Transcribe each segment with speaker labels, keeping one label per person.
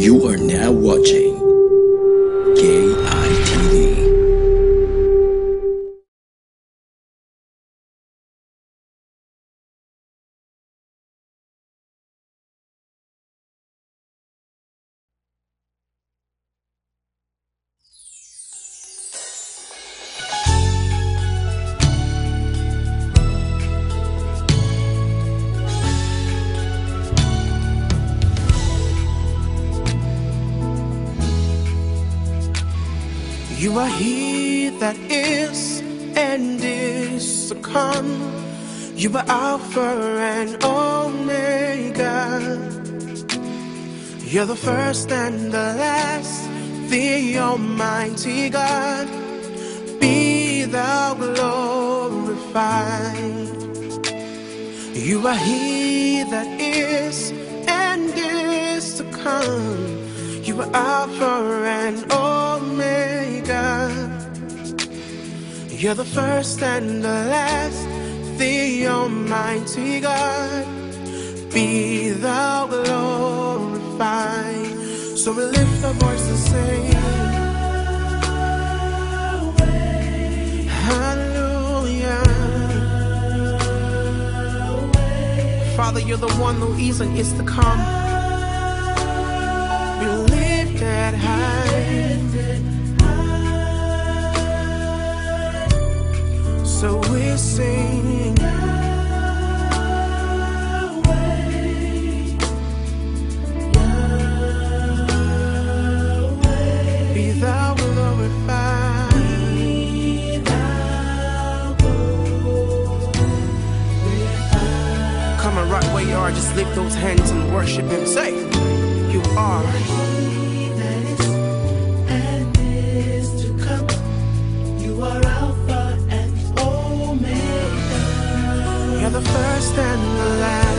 Speaker 1: You are now watching
Speaker 2: come. You are Alpha and Omega. You're the first and the last, the Almighty God. Be thou glorified. You are he that is and is to come. You are Alpha and Omega. You're the first and the last, the Almighty God. Be thou glorified. So we lift our voice and say, Hallelujah. Father, you're the one who is and is to come. Be lifted high. So we sing. Be thou glorified. Come on, right where you are, just lift those hands and worship Him. Say, You are. First and the last,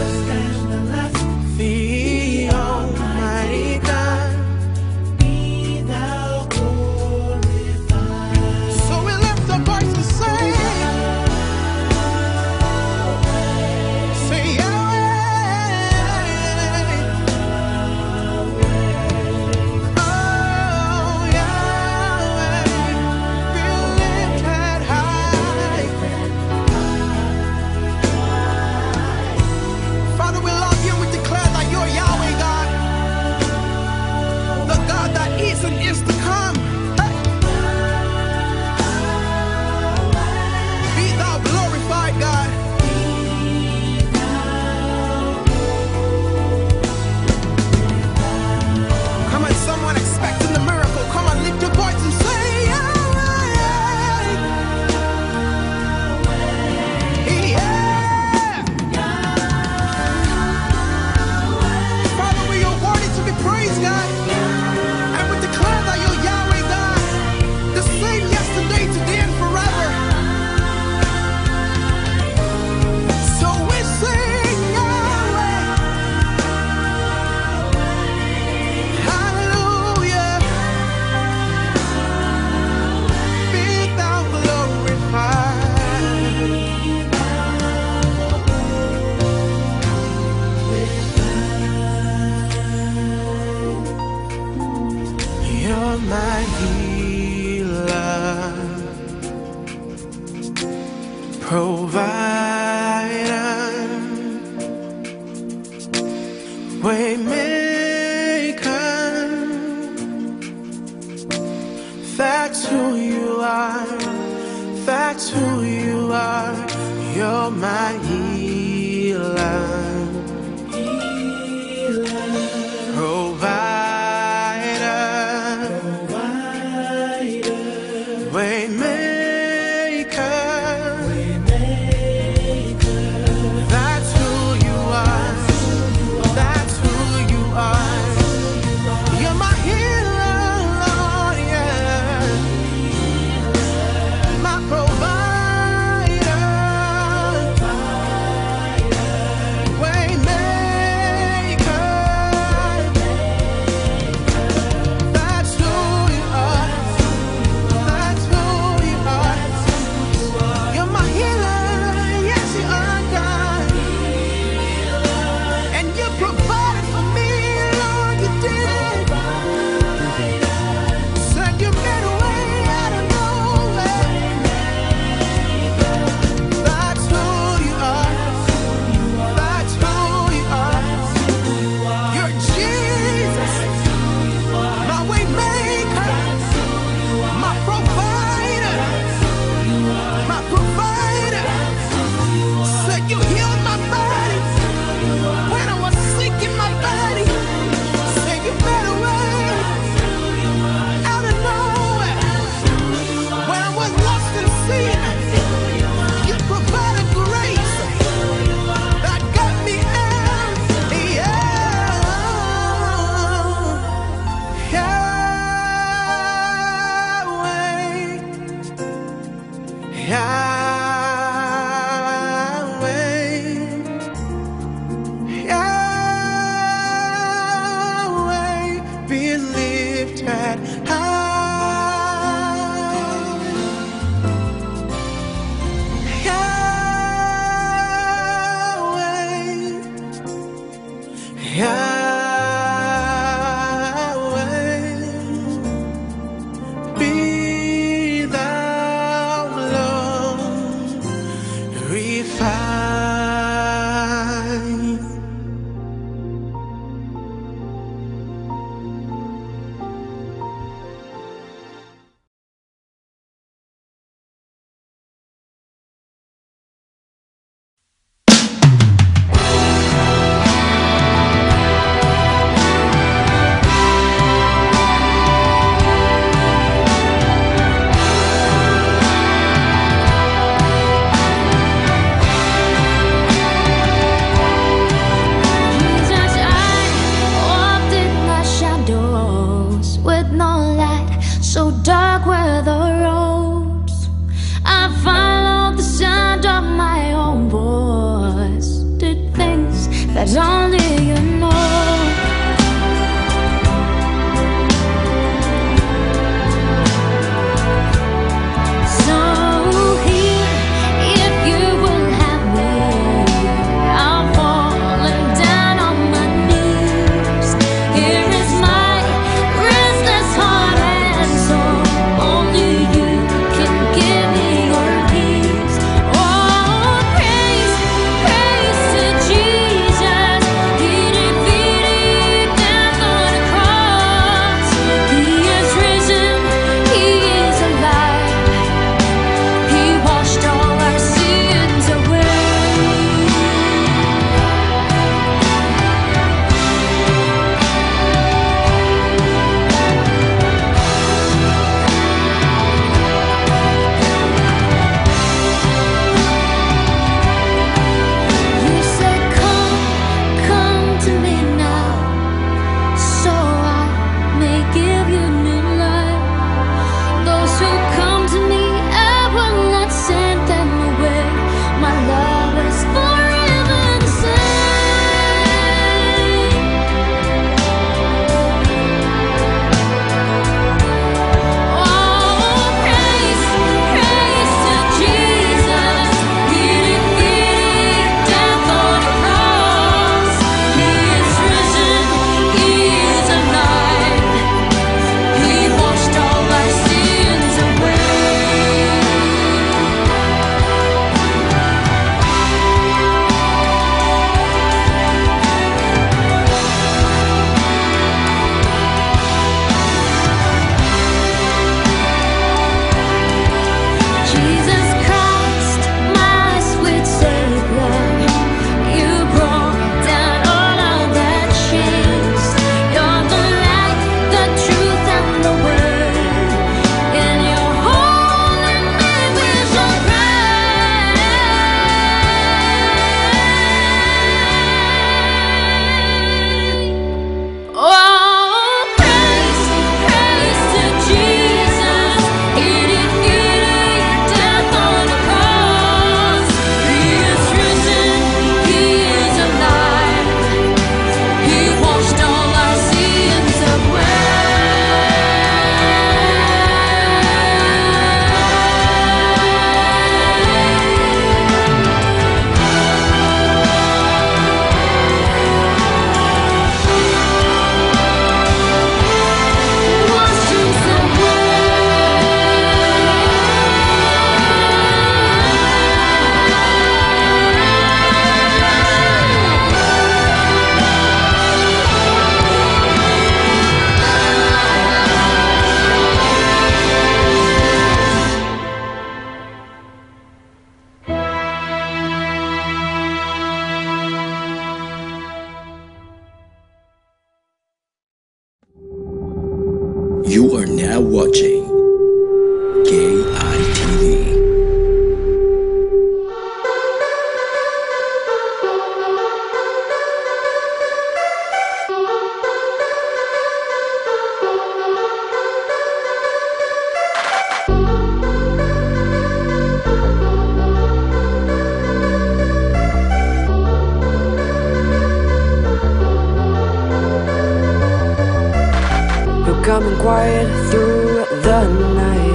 Speaker 3: quiet through the night.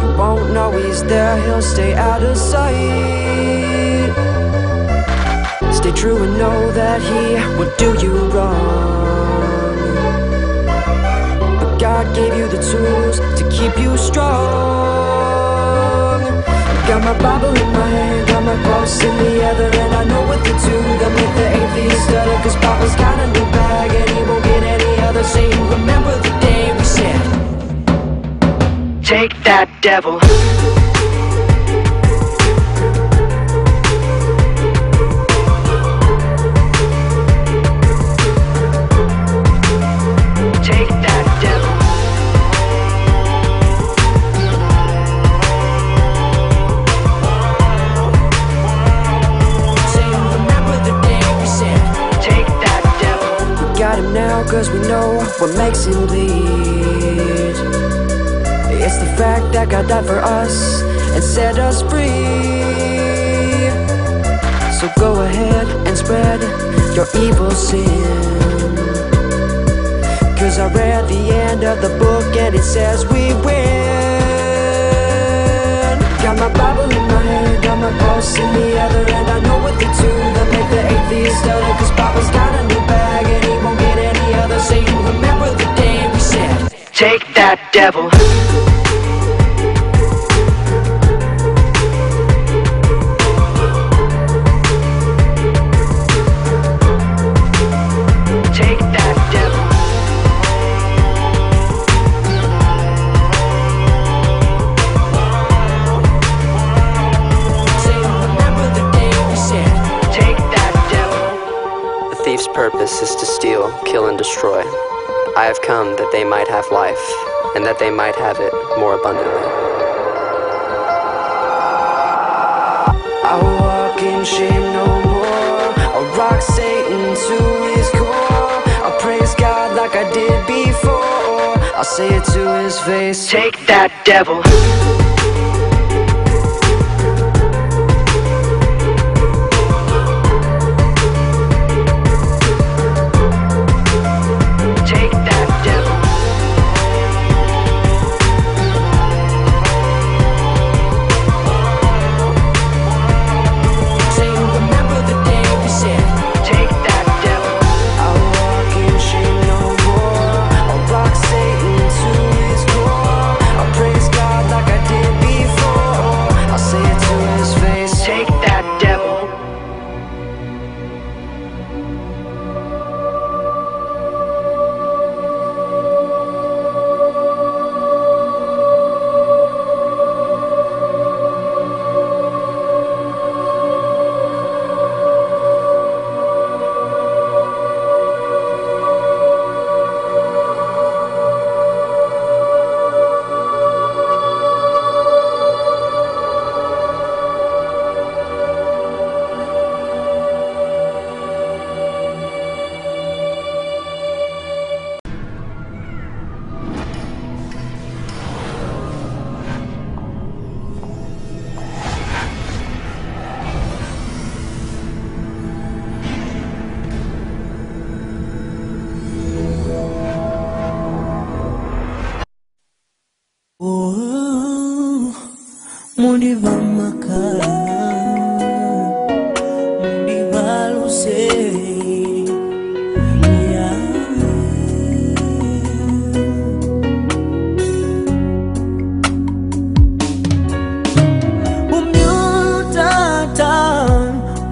Speaker 3: You won't know he's there, he'll stay out of sight. Stay true and know that he will do you wrong. But God gave you the tools to keep you strong. Got my Bible in my hand, got my cross in the other, and I know what to do to make the atheist stutter. Cause Papa's got a new bag, and he won't get any other. Saying, remember the day we said, Take that devil. What makes him bleed. It's the fact that God died for us and set us free. So go ahead and spread your evil sin. Cause I read the end of the book and it says we win. My Bible in my hand, got my cross in the other, and I know what to do to make the atheist stutter. Cause Papa's got a new bag and he won't get any other. Say you remember the day we said, Take that devil.
Speaker 4: Purpose is to steal, kill, and destroy. I have come that they might have life, and that they might have it more abundantly.
Speaker 3: I will walk in shame no more. I'll rock Satan to his core. I'll praise God like I did before. I'll say it to his face. Take that devil.
Speaker 5: முடிவம்மக்கா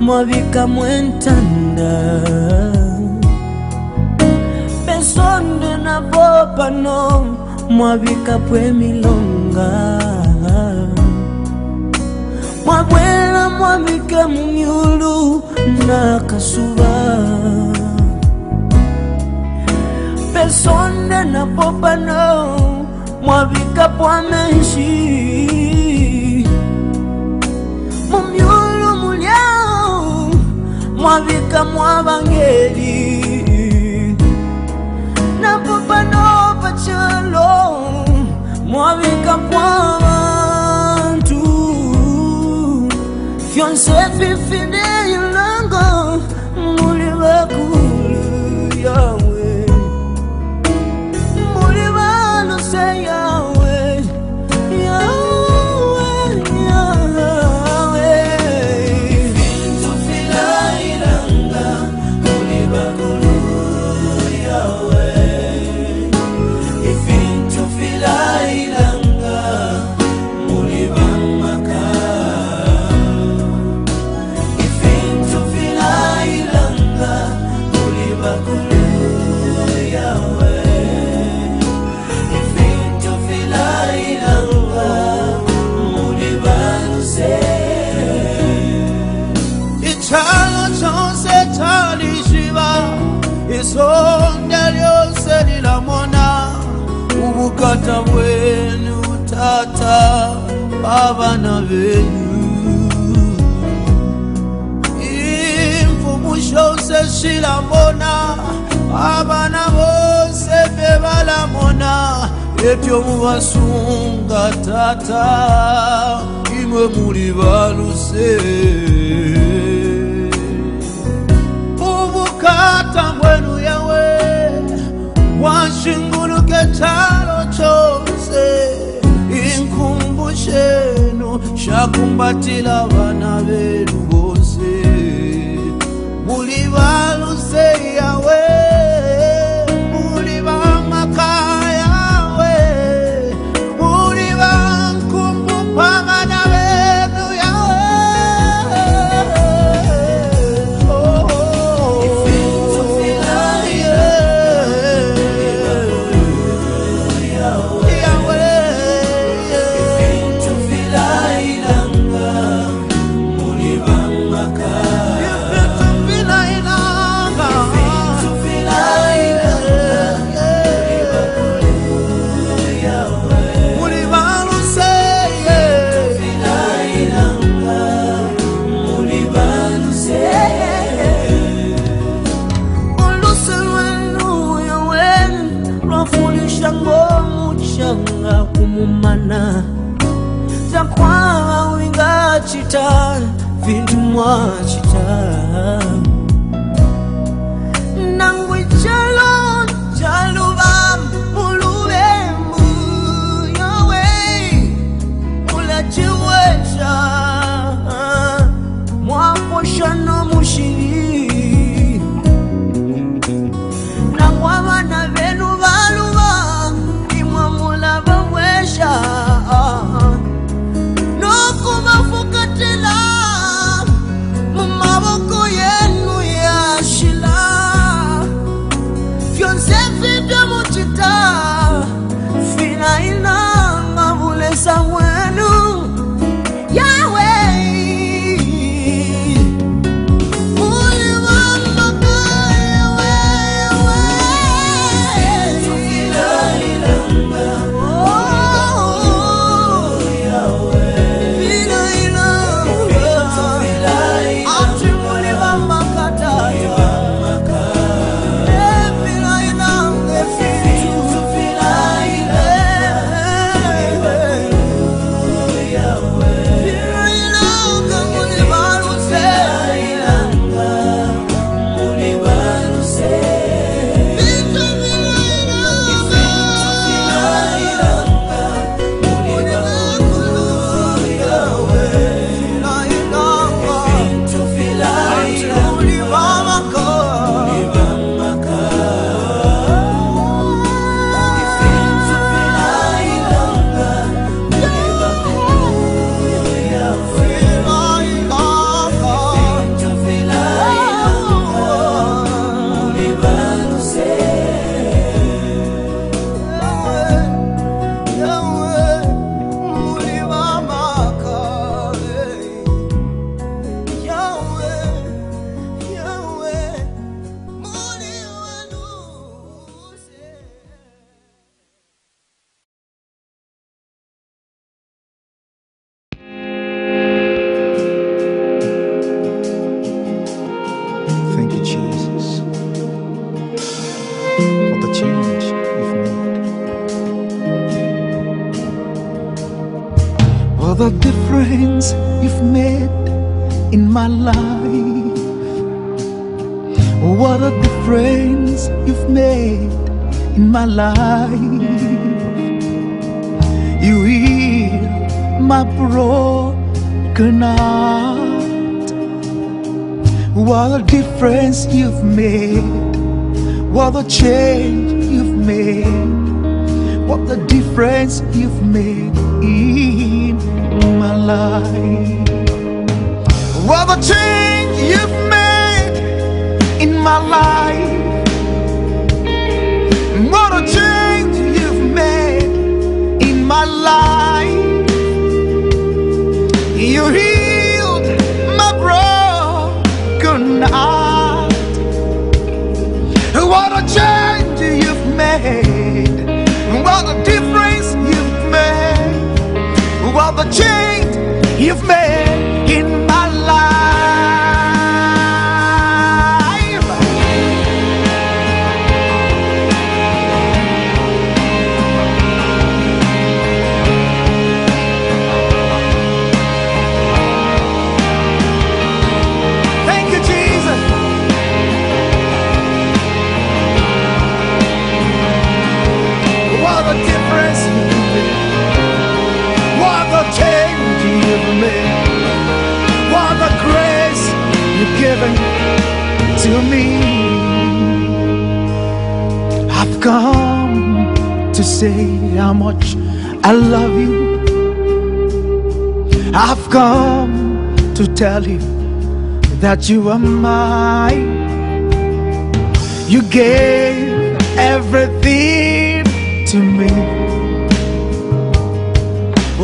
Speaker 5: mwavika mwentanda. Pesonde na bopano mwavika pwemilonga mwabwela mwabika munyulu nakasuba pesonde na popano mwabika pwameshi mumyulu mulyao mwabika mwabange fifide imvumusho seshilamona abana bose bebalamona ebyo tata imwe muli baluse ubukata bwenu yawe wanshinguluke chalo chose inkumbushenu shakumbatila bana benu bose muli baluse
Speaker 6: You heal my broken heart. What a difference you've made. What a change you've made. What a difference you've made in my life. What a change you've made in my life. What a change I've come to tell you that you are mine. You gave everything to me.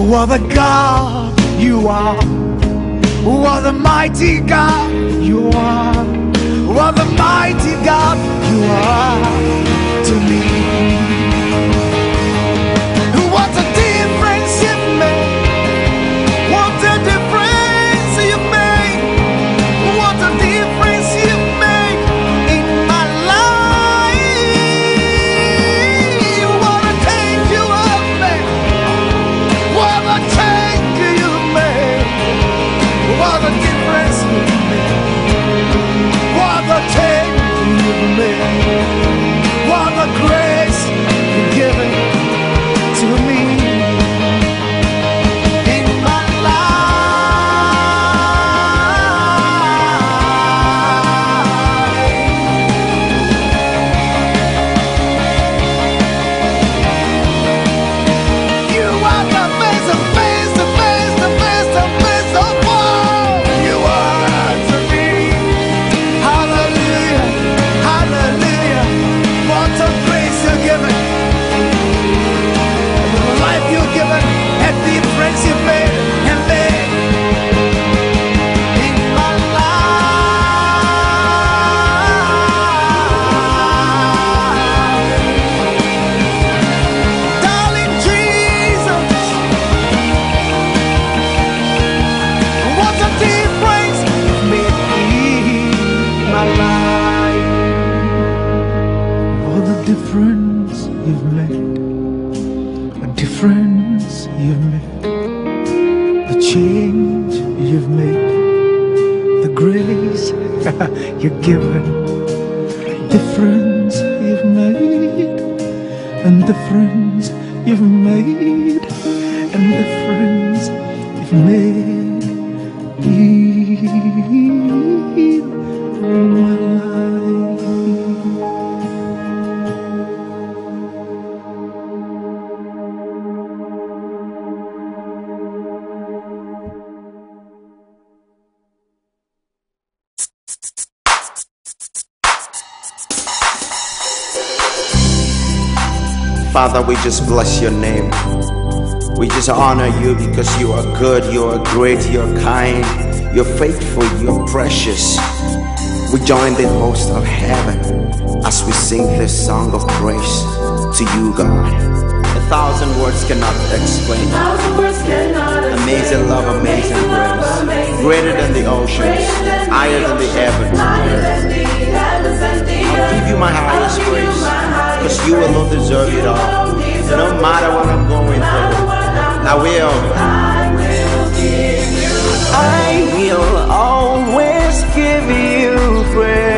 Speaker 6: What a God you are. What a mighty God you are. What a mighty God
Speaker 7: Father, we just bless your name. We just honor you because you are good, you are great, you're kind, you're faithful, you're precious. We join the host of heaven as we sing this song of praise to you, God. A thousand words cannot explain. Amazing love, amazing grace. Greater than the oceans, higher than the heavens. I'll give you my highest praise because you alone deserve it all. No matter what I'm going through, I will. I will always give you praise.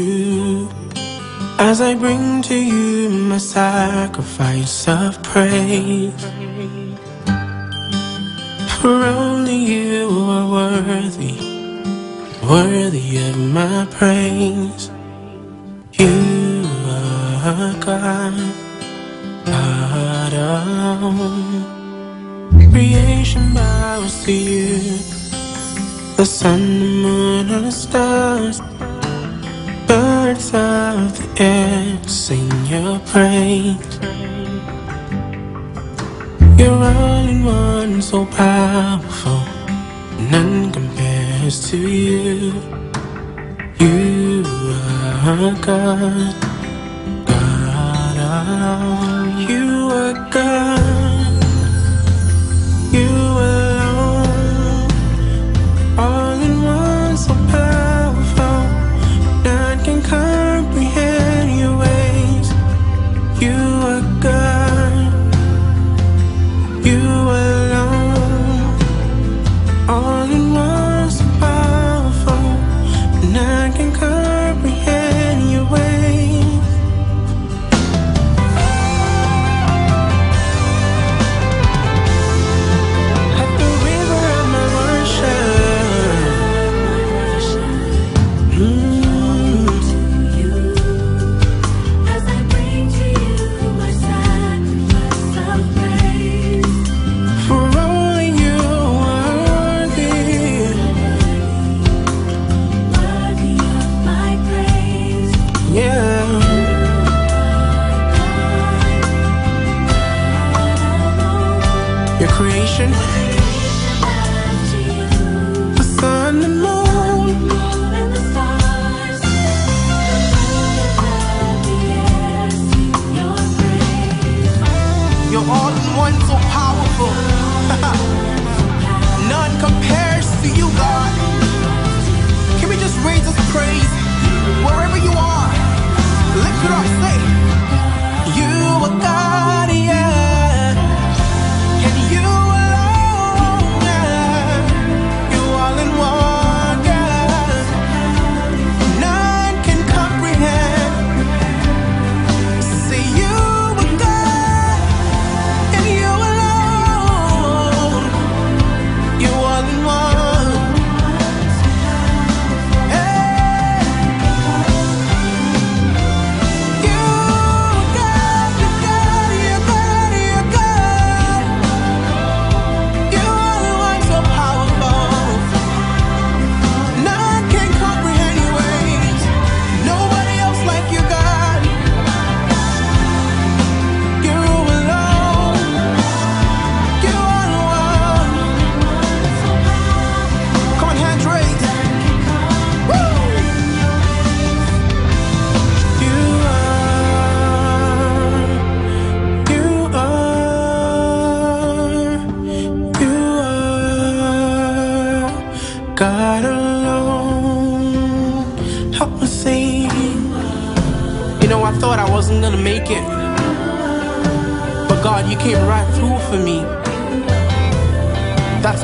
Speaker 7: you
Speaker 2: as I bring to you my sacrifice of praise. For only you are worthy, worthy of my praise. You are God, God alone. Creation bows to you. The sun, the moon, and the stars of the air, sing your praise. You're all in one, so powerful, none compares to you. You are God, God alone. You are God. You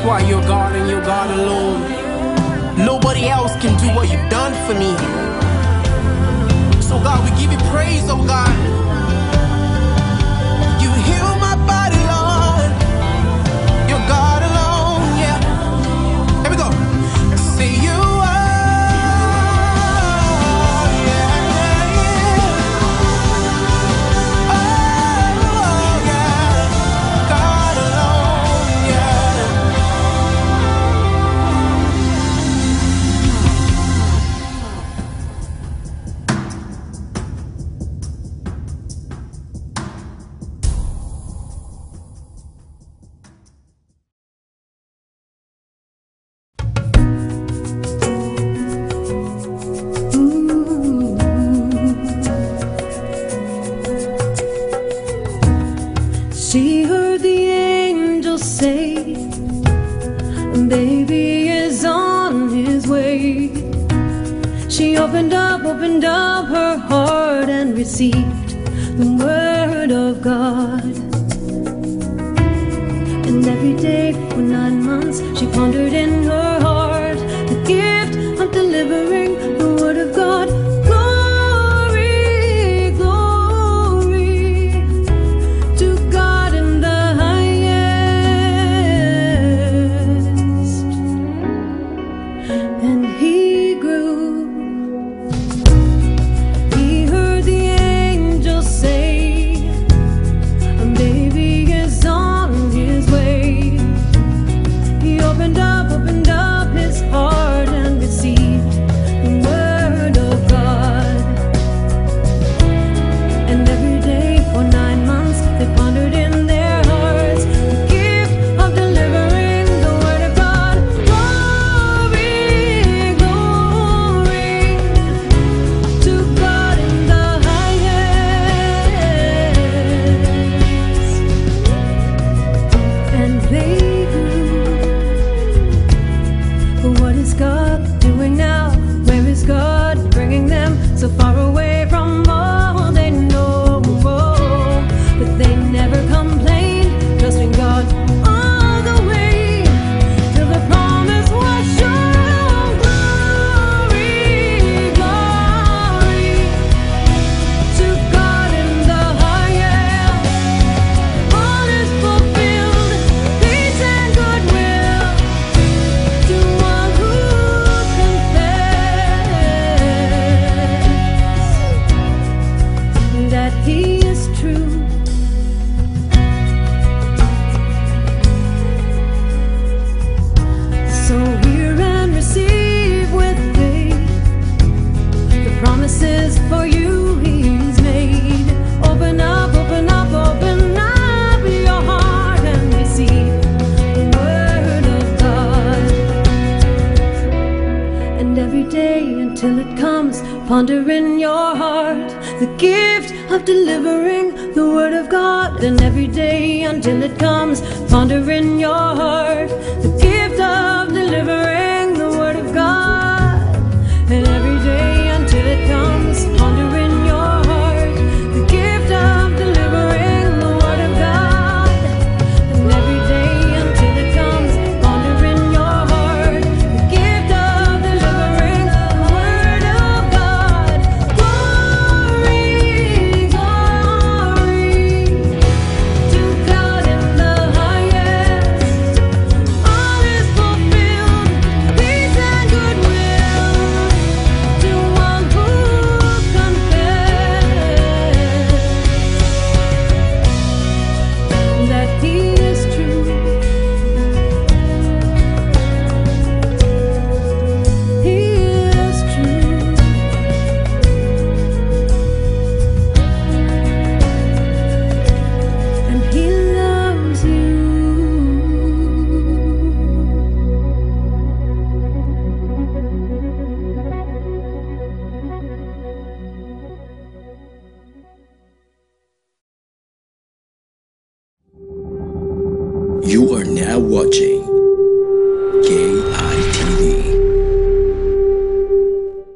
Speaker 8: why you're God and you're God alone. Nobody else can do what you've done for me. So God, we give you praise, oh God. hands.
Speaker 9: She pondered in her